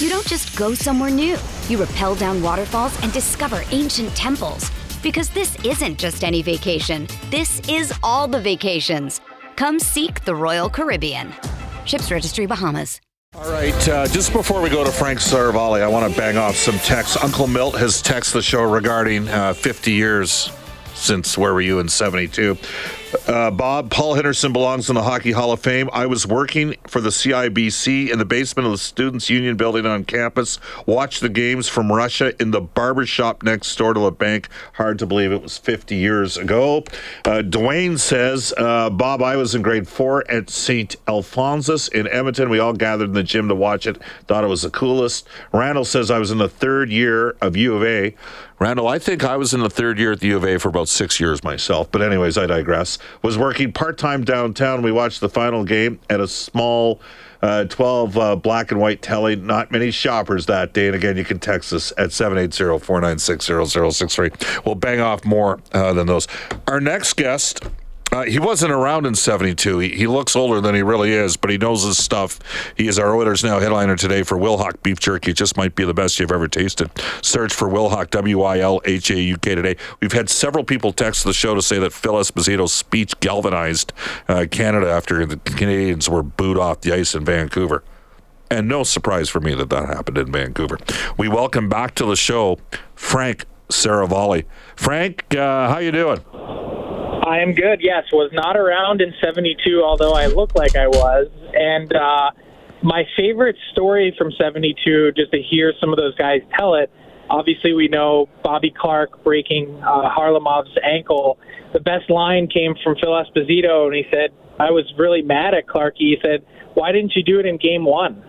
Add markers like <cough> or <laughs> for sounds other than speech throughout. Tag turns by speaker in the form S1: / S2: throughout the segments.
S1: You don't just go somewhere new. You rappel down waterfalls and discover ancient temples. Because this isn't just any vacation, this is all the vacations. Come seek the Royal Caribbean. Ships Registry Bahamas.
S2: All right, uh, just before we go to Frank Seravalli, I want to bang off some texts. Uncle Milt has texted the show regarding uh, 50 years since Where Were You in 72. Uh, Bob, Paul Henderson belongs in the Hockey Hall of Fame. I was working for the CIBC in the basement of the Students' Union building on campus. Watched the games from Russia in the barber shop next door to a bank. Hard to believe it was 50 years ago. Uh, Dwayne says, uh, Bob, I was in grade four at St. Alphonsus in Edmonton. We all gathered in the gym to watch it. Thought it was the coolest. Randall says, I was in the third year of U of A. Randall, I think I was in the third year at the U of A for about six years myself. But, anyways, I digress. Was working part time downtown. We watched the final game at a small uh, 12 uh, black and white telly. Not many shoppers that day. And again, you can text us at 780 496 0063. We'll bang off more uh, than those. Our next guest uh, he wasn't around in 72. He, he looks older than he really is, but he knows his stuff. He is our Oilers Now headliner today for Wilhauk Beef Jerky. It just might be the best you've ever tasted. Search for Wilhauk, W I L H A U K today. We've had several people text the show to say that Phil Esposito's speech galvanized uh, Canada after the Canadians were booed off the ice in Vancouver. And no surprise for me that that happened in Vancouver. We welcome back to the show Frank Seravalli. Frank, uh, how you doing?
S3: I am good. Yes, was not around in '72, although I look like I was. And uh, my favorite story from '72, just to hear some of those guys tell it. Obviously, we know Bobby Clarke breaking uh, Kharlamov's ankle. The best line came from Phil Esposito, and he said, "I was really mad at Clarke." He said, "Why didn't you do it in Game One?"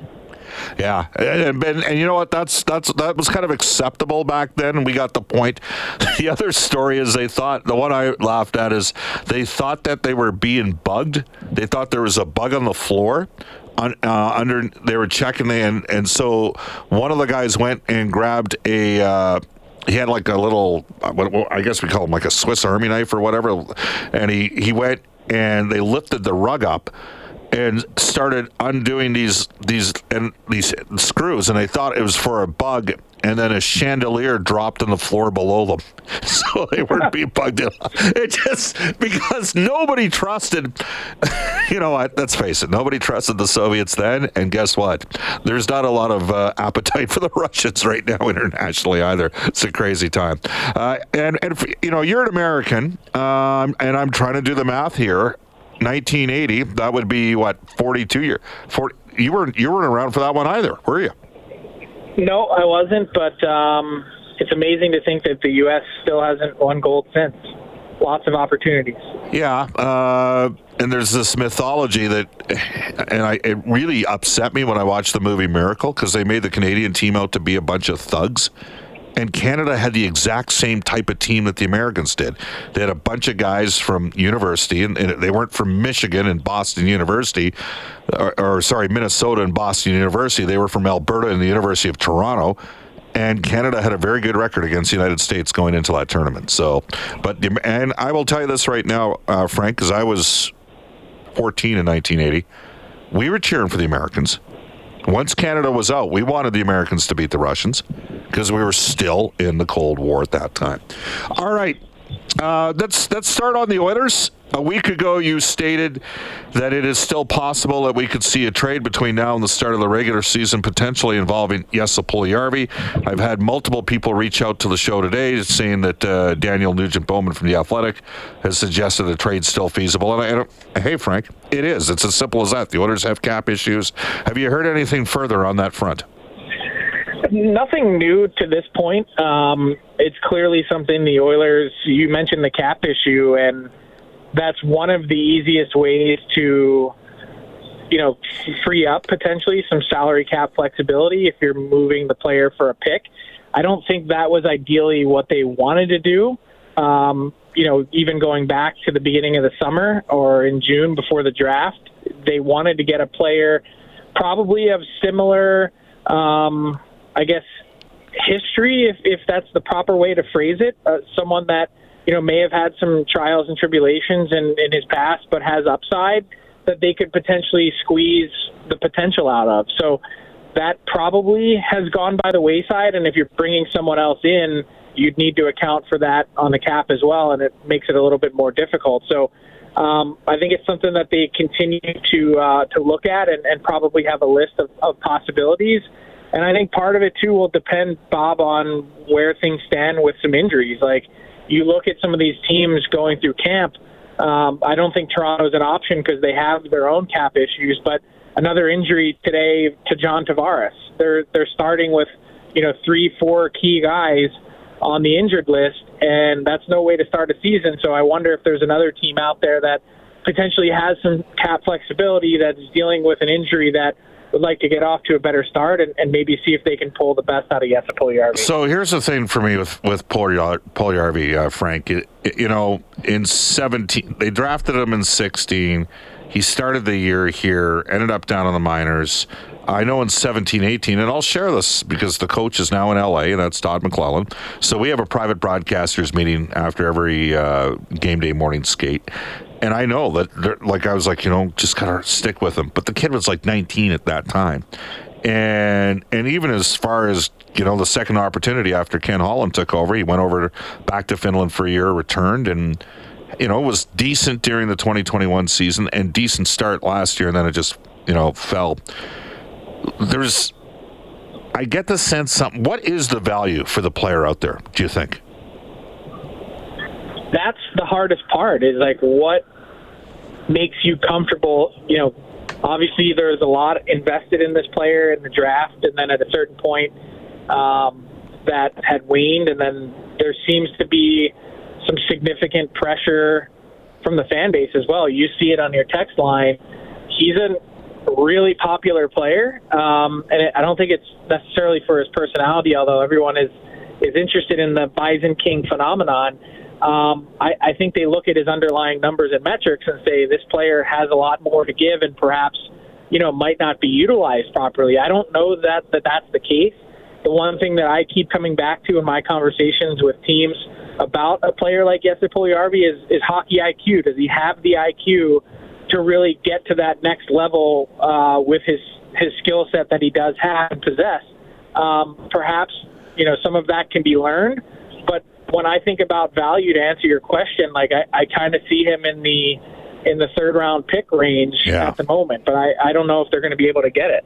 S2: Yeah, and, and, and, you know what? That's that's that was kind of acceptable back then, we got the point. <laughs> The other story is they thought the one I laughed at is they thought that they were being bugged. They thought there was a bug on the floor. uh, under they were checking and and so one of the guys went and grabbed a. Uh, he had like a little, I guess we call him like a Swiss Army knife or whatever, and he he went and they lifted the rug up and started undoing these these and these screws, and they thought it was for a bug. And then a chandelier dropped on the floor below them, <laughs> so they weren't being bugged. In. It just because nobody trusted. <laughs> You know what? Let's face it. Nobody trusted the Soviets then, and guess what? There's not a lot of uh, appetite for the <laughs> Russians right now internationally either. It's a crazy time. Uh, and and you know, you're an American, um, and I'm trying to do the math here. 1980. That would be what 42 years. 40, you weren't you weren't around for that one either, were you?
S3: No, I wasn't. But um, it's amazing to think that the U.S. still hasn't won gold since. Lots of opportunities.
S2: Yeah, uh, and there's this mythology that, and I, it really upset me when I watched the movie Miracle because they made the Canadian team out to be a bunch of thugs and Canada had the exact same type of team that the Americans did. They had a bunch of guys from university, and, and they weren't from Michigan and Boston University, or, or, sorry, Minnesota and Boston University. They were from Alberta and the University of Toronto. And Canada had a very good record against the United States going into that tournament. So, but and I will tell you this right now, uh, Frank, because I was 14 in 1980. We were cheering for the Americans. Once Canada was out, we wanted the Americans to beat the Russians because we were still in the Cold War at that time. All right, uh, let's let's start on the Oilers. A week ago, you stated that it is still possible that we could see a trade between now and the start of the regular season, potentially involving Jesse Puljujarvi. I've had multiple people reach out to the show today saying that uh, Daniel Nugent Bowman from The Athletic has suggested a trade still feasible. And I, hey, Frank, it is. It's as simple as that. The Oilers have cap issues. Have you heard anything further on that front?
S3: Nothing new to this point. Um, it's clearly something the Oilers. You mentioned the cap issue, and that's one of the easiest ways to, you know, free up potentially some salary cap flexibility if you're moving the player for a pick. I don't think that was ideally what they wanted to do. Um, you know, even going back to the beginning of the summer or in June before the draft, they wanted to get a player probably of similar, um, I guess, history, if, if that's the proper way to phrase it. Uh, someone that, you know, may have had some trials and tribulations in, in his past, but has upside that they could potentially squeeze the potential out of. So that probably has gone by the wayside. And if you're bringing someone else in, you'd need to account for that on the cap as well, and it makes it a little bit more difficult. So um, I think it's something that they continue to uh, to look at and, and probably have a list of, of possibilities. And I think part of it too will depend, Bob, on where things stand with some injuries. Like you look at some of these teams going through camp. Um, I don't think Toronto's an option because they have their own cap issues. But another injury today to John Tavares. They're they're starting with you know three, four key guys on the injured list, and that's no way to start a season. So I wonder if there's another team out there that potentially has some cap flexibility that's dealing with an injury that would like to get off to a better start and, and maybe see if they can pull the best out of Jesse Puljujarvi.
S2: So here's the thing for me with with Puljujarvi, uh, Frank. You know, in 17, they drafted him in 16. He started the year here, ended up down in the minors. I know in 17, 18, and I'll share this because the coach is now in LA, and that's Todd McLellan. So we have a private broadcasters meeting after every uh, game day morning skate. And I know that, like, I was like, you know, just kind of stick with him. But the kid was like 19 at that time. And and even as far as you know, the second opportunity after Ken Holland took over, he went over back to Finland for a year, returned, and you know was decent during the 2021 season and decent start last year, and then it just you know fell there's I get the sense something. What is the value for the player out there? Do you think?
S3: That's the hardest part. Is like what makes you comfortable. You know, obviously there's a lot invested in this player in the draft, and then at a certain point, um, that had waned, and then there seems to be some significant pressure from the fan base as well. You see it on your text line. He's a really popular player, um, and it, I don't think it's necessarily for his personality, although everyone is is interested in the Bison King phenomenon. Um, I, I think they look at his underlying numbers and metrics and say this player has a lot more to give, and perhaps you know might not be utilized properly. I don't know that that that's the case. The one thing that I keep coming back to in my conversations with teams about a player like Jesse Puljujarvi is, is hockey IQ. Does he have the IQ to really get to that next level uh, with his his skill set that he does have and possess. Um, perhaps you know some of that can be learned, when I think about value, to answer your question, like I, I kind of see him in the in the third round pick range yeah. at the moment, but I, I don't know if they're going to be able to get it.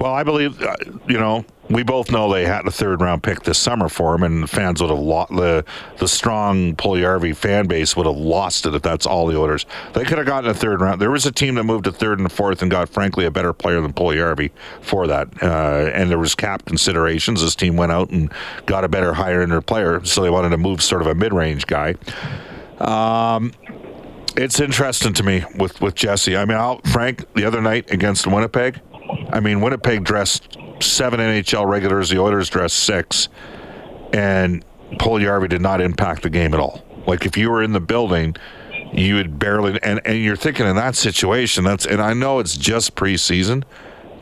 S2: Well, I believe, uh, you know, we both know they had a third round pick this summer for him, and fans would have lost the the strong Puljujarvi fan base would have lost it if that's all the orders. They could have gotten a third round. There was a team that moved to third and fourth and got, frankly, a better player than Puljujarvi for that. Uh, and there was cap considerations. This team went out and got a better higher end player, so they wanted to move sort of a mid range guy. Um, it's interesting to me with with Jesse. I mean, I'll, Frank, the other night against Winnipeg. I mean, Winnipeg dressed seven NHL regulars. The Oilers dressed six, and Puljujarvi did not impact the game at all. Like if you were in the building, you would barely. And and you're thinking in that situation, that's and I know it's just preseason,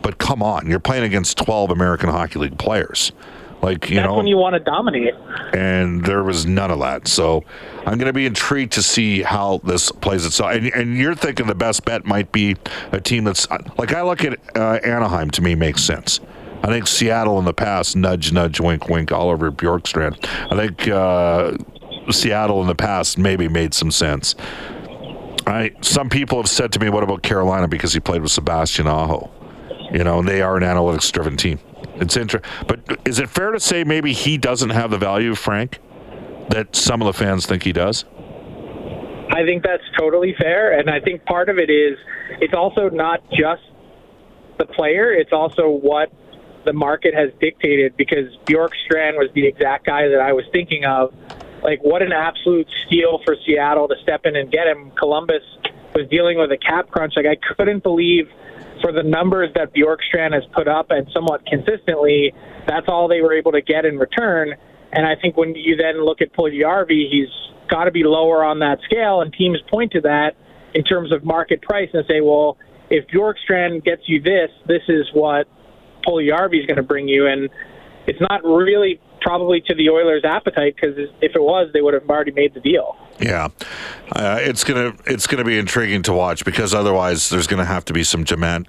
S2: but come on, you're playing against 12 American Hockey League players. Like you
S3: That's
S2: know,
S3: when you want to dominate.
S2: And there was none of that. So I'm going to be intrigued to see how this plays itself. And, and, you're thinking the best bet might be a team that's like I look at uh, Anaheim. To me, makes sense. I think Seattle in the past, nudge, nudge, wink, wink, all over Bjorkstrand. I think uh, Seattle in the past maybe made some sense. I some people have said to me, "What about Carolina?" Because he played with Sebastian Aho. You know, they are an analytics-driven team. It's interesting. But is it fair to say maybe he doesn't have the value, of Frank, that some of the fans think he does?
S3: I think that's totally fair. And I think part of it is it's also not just the player, it's also what the market has dictated because Bjorkstrand was the exact guy that I was thinking of. Like, what an absolute steal for Seattle to step in and get him. Columbus was dealing with a cap crunch. Like, I couldn't believe for the numbers that Bjorkstrand has put up and somewhat consistently, that's all they were able to get in return. And I think when you then look at Puljujarvi, he's got to be lower on that scale, and teams point to that in terms of market price and say, well, if Bjorkstrand gets you this, this is what Puljujarvi is going to bring you, and it's not really probably to the Oilers' appetite because if it was, they would have already made the deal.
S2: Yeah, uh, it's gonna it's gonna be intriguing to watch because otherwise there's gonna have to be some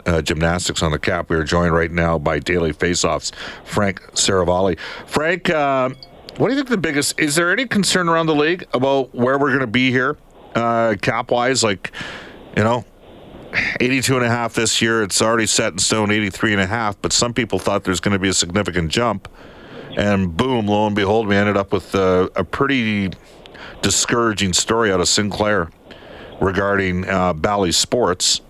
S2: uh, gymnastics on the cap. We are joined right now by Daily Faceoffs, Frank Seravalli. Frank, uh, what do you think the biggest? Is there any concern around the league about where we're gonna be here, uh, cap wise? Like, you know, 82 and a half this year. It's already set in stone, 83 and a half. But some people thought there's going to be a significant jump. And boom, lo and behold, we ended up with a, a pretty discouraging story out of Sinclair regarding uh, Bally Sports.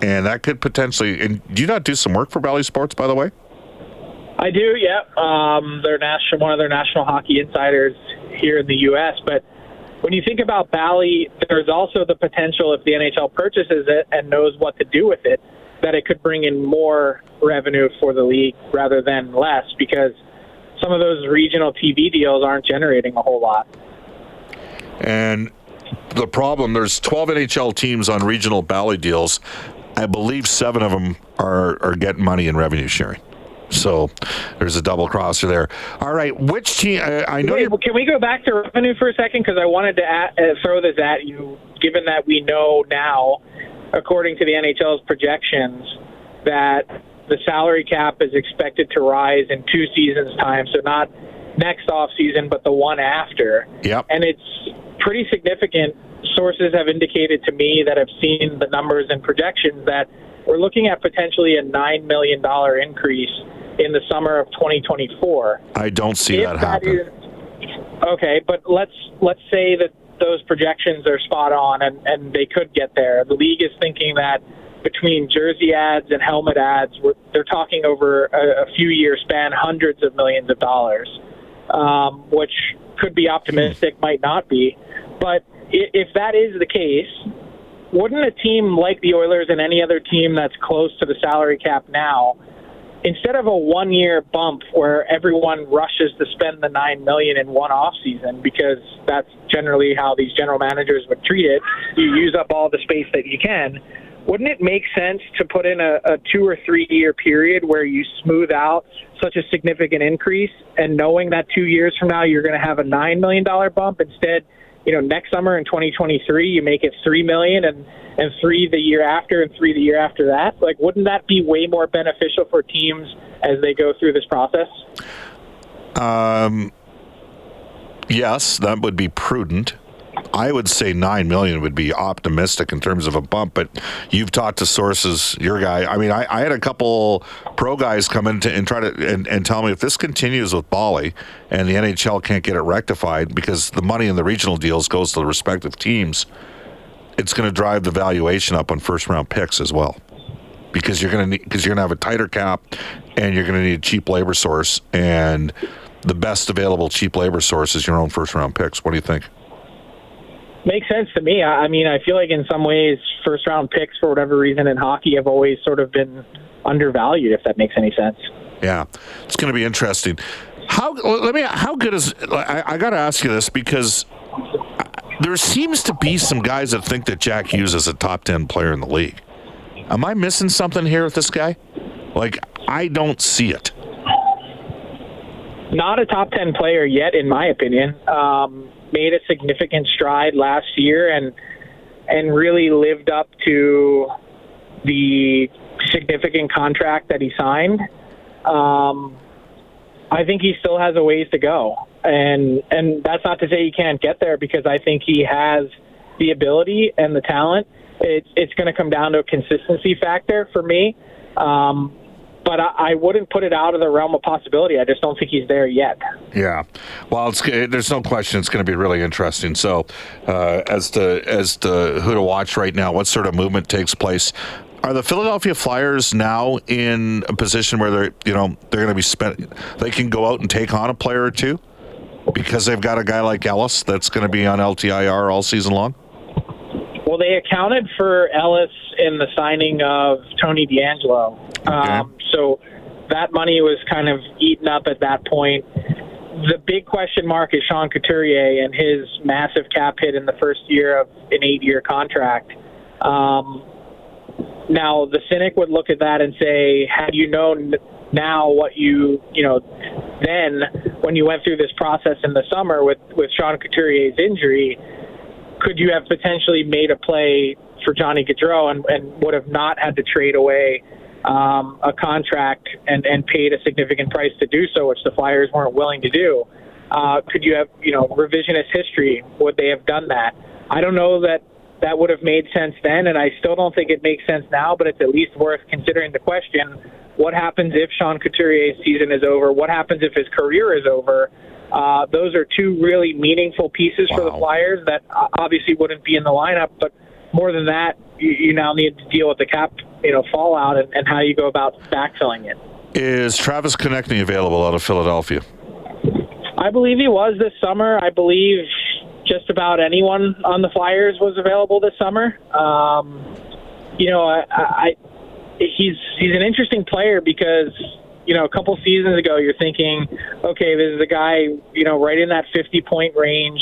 S2: And that could potentially. And do you not do some work for Bally Sports, by the way?
S3: I do, yeah. Um, they're national, one of their national hockey insiders here in the U.S. But when you think about Bally, there's also the potential if the NHL purchases it and knows what to do with it, that it could bring in more revenue for the league rather than less because some of those regional TV deals aren't generating a whole lot.
S2: And the problem there's 12 NHL teams on regional Bally deals. I believe seven of them are, are getting money in revenue sharing. So there's a double crosser there. All right, which team? I, I know.
S3: Wait, well, can we go back to revenue for a second? Because I wanted to at, uh, throw this at you, given that we know now, according to the NHL's projections, that the salary cap is expected to rise in two seasons' time. So not next off season, but the one after.
S2: Yep.
S3: And it's pretty significant. Sources have indicated to me that have seen the numbers and projections that we're looking at potentially a $9 million increase in the summer of 2024.
S2: I don't see
S3: If
S2: that happen.
S3: is- okay, but let's let's say that those projections are spot on and, and they could get there. The league is thinking that between jersey ads and helmet ads, we're, they're talking over a, a few year span, hundreds of millions of dollars, um, which could be optimistic, might not be. But if that is the case, wouldn't a team like the Oilers and any other team that's close to the salary cap now, instead of a one year bump where everyone rushes to spend the nine million in one off season because that's generally how these general managers would treat it, you use up all the space that you can. Wouldn't it make sense to put in a, a two or three year period where you smooth out such a significant increase and knowing that two years from now you're going to have a nine million dollar bump instead you know, next summer in 2023, you make it three million, and and three the year after, and three the year after that. Like, wouldn't that be way more beneficial for teams as they go through this process?
S2: Um, yes, that would be prudent. I would say nine million would be optimistic in terms of a bump, but you've talked to sources, your guy. I mean, I, I had a couple pro guys come in to, and try to and, and tell me if this continues with Bally and the NHL can't get it rectified because the money in the regional deals goes to the respective teams, it's going to drive the valuation up on first round picks as well. Because you're going to because you're going to have a tighter cap and you're going to need a cheap labor source and the best available cheap labor source is your own first round picks. What do you think?
S3: Makes sense to me. I I mean, I feel like in some ways, first round picks for whatever reason in hockey have always sort of been undervalued. If that makes any sense.
S2: Yeah, it's going to be interesting. How let me? How good is? I, I got to ask you this because there seems to be some guys that think that Jack Hughes is a top ten player in the league. Am I missing something here with this guy? Like I don't see it.
S3: not a top 10 player yet, in my opinion. Um, made a significant stride last year and and really lived up to the significant contract that he signed. Um, I think he still has a ways to go, and and that's not to say he can't get there because I think he has the ability and the talent. It's it's going to come down to a consistency factor for me. Um, but I, I wouldn't put it out of the realm of possibility. I just don't think he's there yet.
S2: Yeah, well, it's there's no question it's going to be really interesting. So, uh, as to as to who to watch right now, what sort of movement takes place? Are the Philadelphia Flyers now in a position where they're you know they're going to be spent? They can go out and take on a player or two because they've got a guy like Ellis that's going to be on LTIR all season long.
S3: Well, they accounted for Ellis in the signing of Tony DeAngelo. Um, so that money was kind of eaten up at that point. The big question mark is Sean Couturier and his massive cap hit in the first year of an eight-year contract. Um, now, the cynic would look at that and say, had you known now what you, you know, then when you went through this process in the summer with, with Sean Couturier's injury, could you have potentially made a play for Johnny Gaudreau and, and would have not had to trade away um, a contract and, and paid a significant price to do so, which the Flyers weren't willing to do? Uh, could you have, you know, revisionist history? Would they have done that? I don't know that that would have made sense then, and I still don't think it makes sense now, but it's at least worth considering the question what happens if Sean Couturier's season is over? What happens if his career is over? Uh, those are two really meaningful pieces wow. for the Flyers that obviously wouldn't be in the lineup, but more than that, you, you now need to deal with the cap, you know, fallout and, and how you go about backfilling it.
S2: Is Travis Konecny available out of Philadelphia?
S3: I believe he was this summer. I believe just about anyone on the Flyers was available this summer. Um, you know, I, I he's he's an interesting player because you know a couple seasons ago you're thinking, okay, this is a guy you know right in that 50 point range.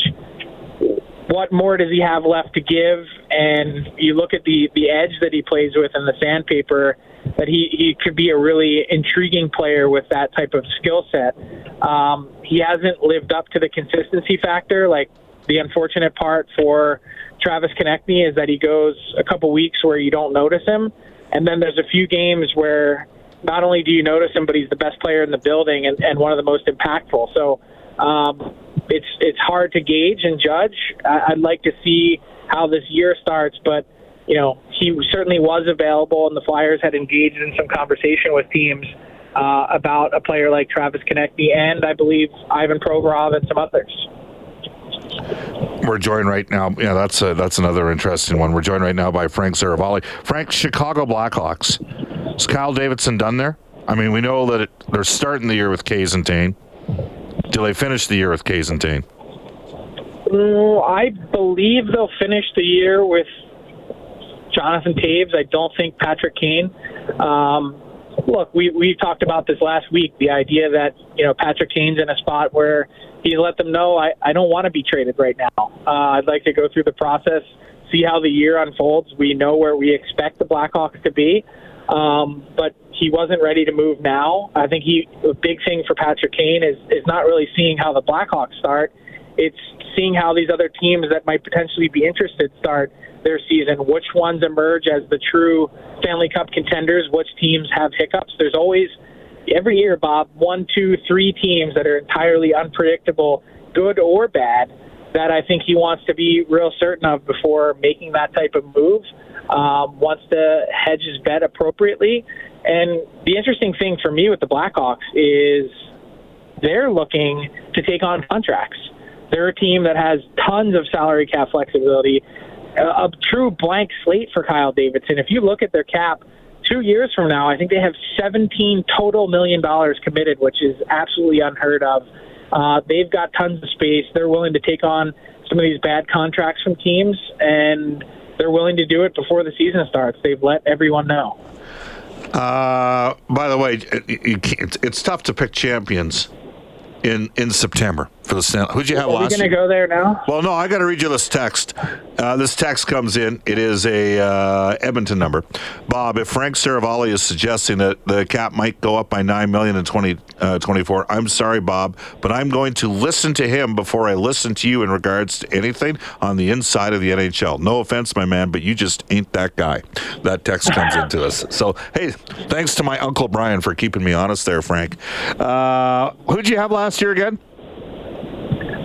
S3: What more does he have left to give? And you look at the the edge that he plays with in the sandpaper that he, he could be a really intriguing player with that type of skill set. Um, he hasn't lived up to the consistency factor like the unfortunate part for Travis Konecny is that he goes a couple weeks where you don't notice him, and then there's a few games where not only do you notice him, but he's the best player in the building and, and one of the most impactful. So um, it's it's hard to gauge and judge. I, I'd like to see how this year starts, but you know he certainly was available, and the Flyers had engaged in some conversation with teams uh, about a player like Travis Konecny and I believe Ivan Provorov and some others.
S2: We're joined right now. Yeah, that's a, that's another interesting one. We're joined right now by Frank Seravalli. Frank, Chicago Blackhawks. Is Kyle Davidson done there? I mean, we know that it, they're starting the year with Kays and Tane. Do they finish the year with Kays and Tane?
S3: I believe they'll finish the year with Jonathan Toews. I don't think Patrick Kane. Um, look, we we talked about this last week. The idea that you know Patrick Kane's in a spot where he let them know I I don't want to be traded right now. Uh, I'd like to go through the process, see how the year unfolds. We know where we expect the Blackhawks to be, um, but he wasn't ready to move now. I think he a big thing for Patrick Kane is is not really seeing how the Blackhawks start. It's seeing how these other teams that might potentially be interested start their season, which ones emerge as the true Stanley Cup contenders, which teams have hiccups. There's always, every year, Bob, one, two, three teams that are entirely unpredictable, good or bad, that I think he wants to be real certain of before making that type of move. Um, wants to hedge his bet appropriately. And the interesting thing for me with the Blackhawks is they're looking to take on contracts. They're a team that has tons of salary cap flexibility a, a true blank slate for Kyle Davidson. If you look at their cap, two years from now, I think they have 17 total million dollars committed, which is absolutely unheard of. Uh, they've got tons of space. They're willing to take on some of these bad contracts from teams, and they're willing to do it before the season starts. They've let everyone know.
S2: Uh, by the way, it, it's tough to pick champions in in September for the. Who'd you have
S3: Are
S2: last?
S3: Are we going to go there now?
S2: Well, no. I got to read you this text. Uh, this text comes in. It is a uh, Edmonton number. Bob, if Frank Seravalli is suggesting that the cap might go up by nine million in 2024, uh, I'm sorry, Bob, but I'm going to listen to him before I listen to you in regards to anything on the inside of the NHL. No offense, my man, but you just ain't that guy. That text comes into us. <laughs> So, hey, thanks to my uncle Brian for keeping me honest there, Frank. Uh, who'd you have last year again?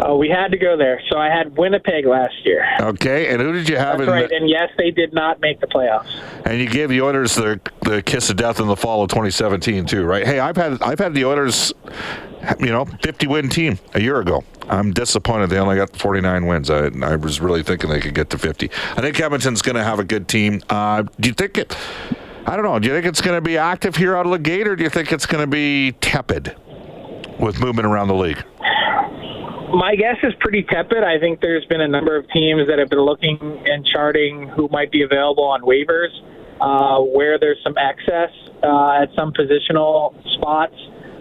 S3: Oh, we had to go there. So I had Winnipeg last year.
S2: Okay, and who did you have?
S3: In that's right. The, and yes, they did not make the playoffs.
S2: And you gave the Oilers the the kiss of death in the fall of 2017 too, right? Hey, I've had I've had the Oilers, you know, 50 win team a year ago. I'm disappointed they only got 49 wins. I, I was really thinking they could get to 50. I think Edmonton's going to have a good team. Uh, do you think it? I don't know. Do you think it's going to be active here out of the gate, or do you think it's going to be tepid with movement around the league?
S3: My guess is pretty tepid. I think there's been a number of teams that have been looking and charting who might be available on waivers, uh, where there's some excess uh, at some positional spots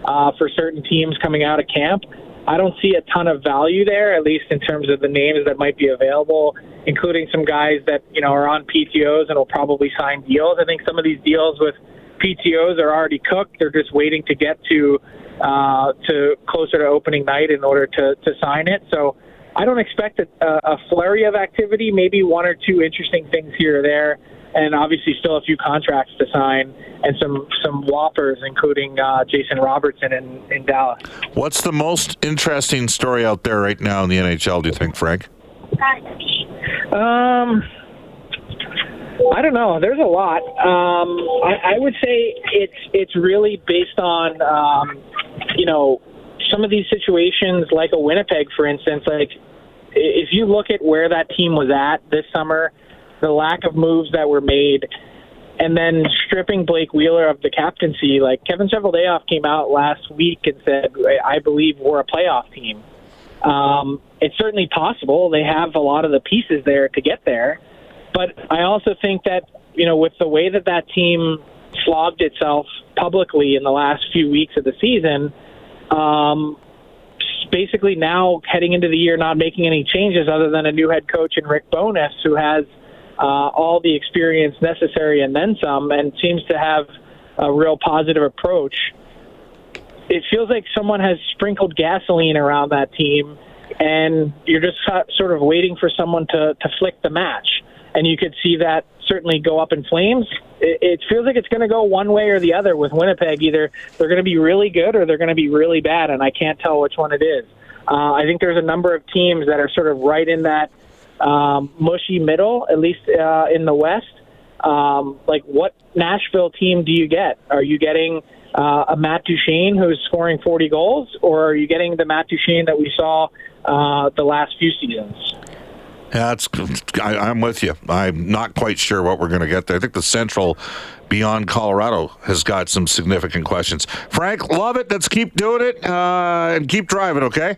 S3: uh, for certain teams coming out of camp. I don't see a ton of value there, at least in terms of the names that might be available, including some guys that you know are on PTOS and will probably sign deals. I think some of these deals with PTOS are already cooked. They're just waiting to get to uh, to closer to opening night in order to to sign it. So I don't expect a, a flurry of activity. Maybe one or two interesting things here or there and obviously still a few contracts to sign and some some whoppers, including uh, Jason Robertson in, in Dallas.
S2: What's the most interesting story out there right now in the NHL? Do you think, Frank?
S3: Um, I don't know. There's a lot. Um, I, I would say it's it's really based on um, you know some of these situations, like a Winnipeg, for instance. Like if you look at where that team was at this summer the lack of moves that were made, and then stripping Blake Wheeler of the captaincy. Like Kevin Cheveldayoff came out last week and said, "I believe we're a playoff team." Um, it's certainly possible. They have a lot of the pieces there to get there, but I also think that you know with the way that that team flogged itself publicly in the last few weeks of the season. Um, basically now heading into the year not making any changes other than a new head coach in Rick Bowness who has uh, all the experience necessary and then some, and seems to have a real positive approach. It feels like someone has sprinkled gasoline around that team, and you're just sort of waiting for someone to, to flick the match. And you could see that certainly go up in flames. It, feels like it's going to go one way or the other with Winnipeg. Either they're going to be really good or they're going to be really bad, and I can't tell which one it is. Uh, I think there's a number of teams that are sort of right in that um, mushy middle, at least uh, in the West. Um, like, what Nashville team do you get? Are you getting uh, a Matt Duchene who's scoring 40 goals, or are you getting the Matt Duchene that we saw uh, the last few seasons?
S2: Yeah, it's, I, am with you. I'm not quite sure what we're going to get there. I think the Central beyond Colorado has got some significant questions. Frank, love it. Let's keep doing it uh, and keep driving, okay?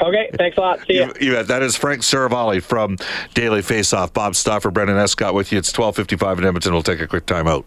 S3: Okay, thanks a lot. See you.
S2: you. That is Frank Seravalli from Daily Faceoff. Bob Stauffer, Brendan Escott with you. It's 1255 in Edmonton. We'll take a quick time out.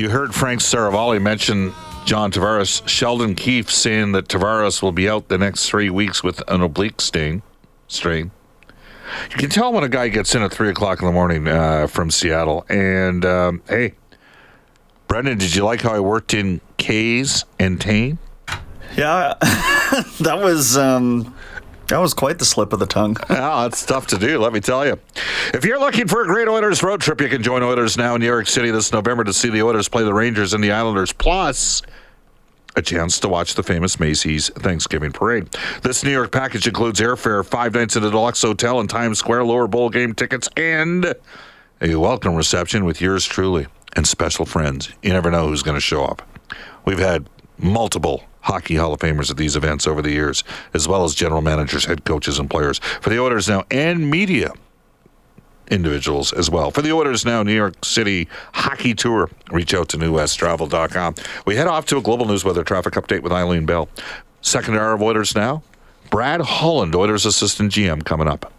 S2: You heard Frank Seravalli mention John Tavares. Sheldon Keefe saying that Tavares will be out the next three weeks with an oblique stain, strain. You can tell when a guy gets in at three o'clock in the morning uh, from Seattle. And um, hey, Brendan, did you like how I worked in K's and Tane?
S4: Yeah, <laughs> that was um, that was quite the slip of the tongue.
S2: yeah, <laughs> that's tough to do, let me tell you. If you're looking for a great Oilers road trip, you can join Oilers now in New York City this November to see the Oilers play the Rangers and the Islanders. Plus, a chance to watch the famous Macy's Thanksgiving Parade. This New York package includes airfare, five nights at a deluxe hotel in Times Square, lower bowl game tickets, and a welcome reception with yours truly and special friends. You never know who's going to show up. We've had multiple hockey Hall of Famers at these events over the years, as well as general managers, head coaches, and players. For the Oilers now, and media individuals as well. For the Oilers now, New York City Hockey Tour, reach out to newwesttravel.com. We head off to a global news weather traffic update with Eileen Bell. Second hour of Oilers now, Brad Holland, Oilers assistant GM, coming up.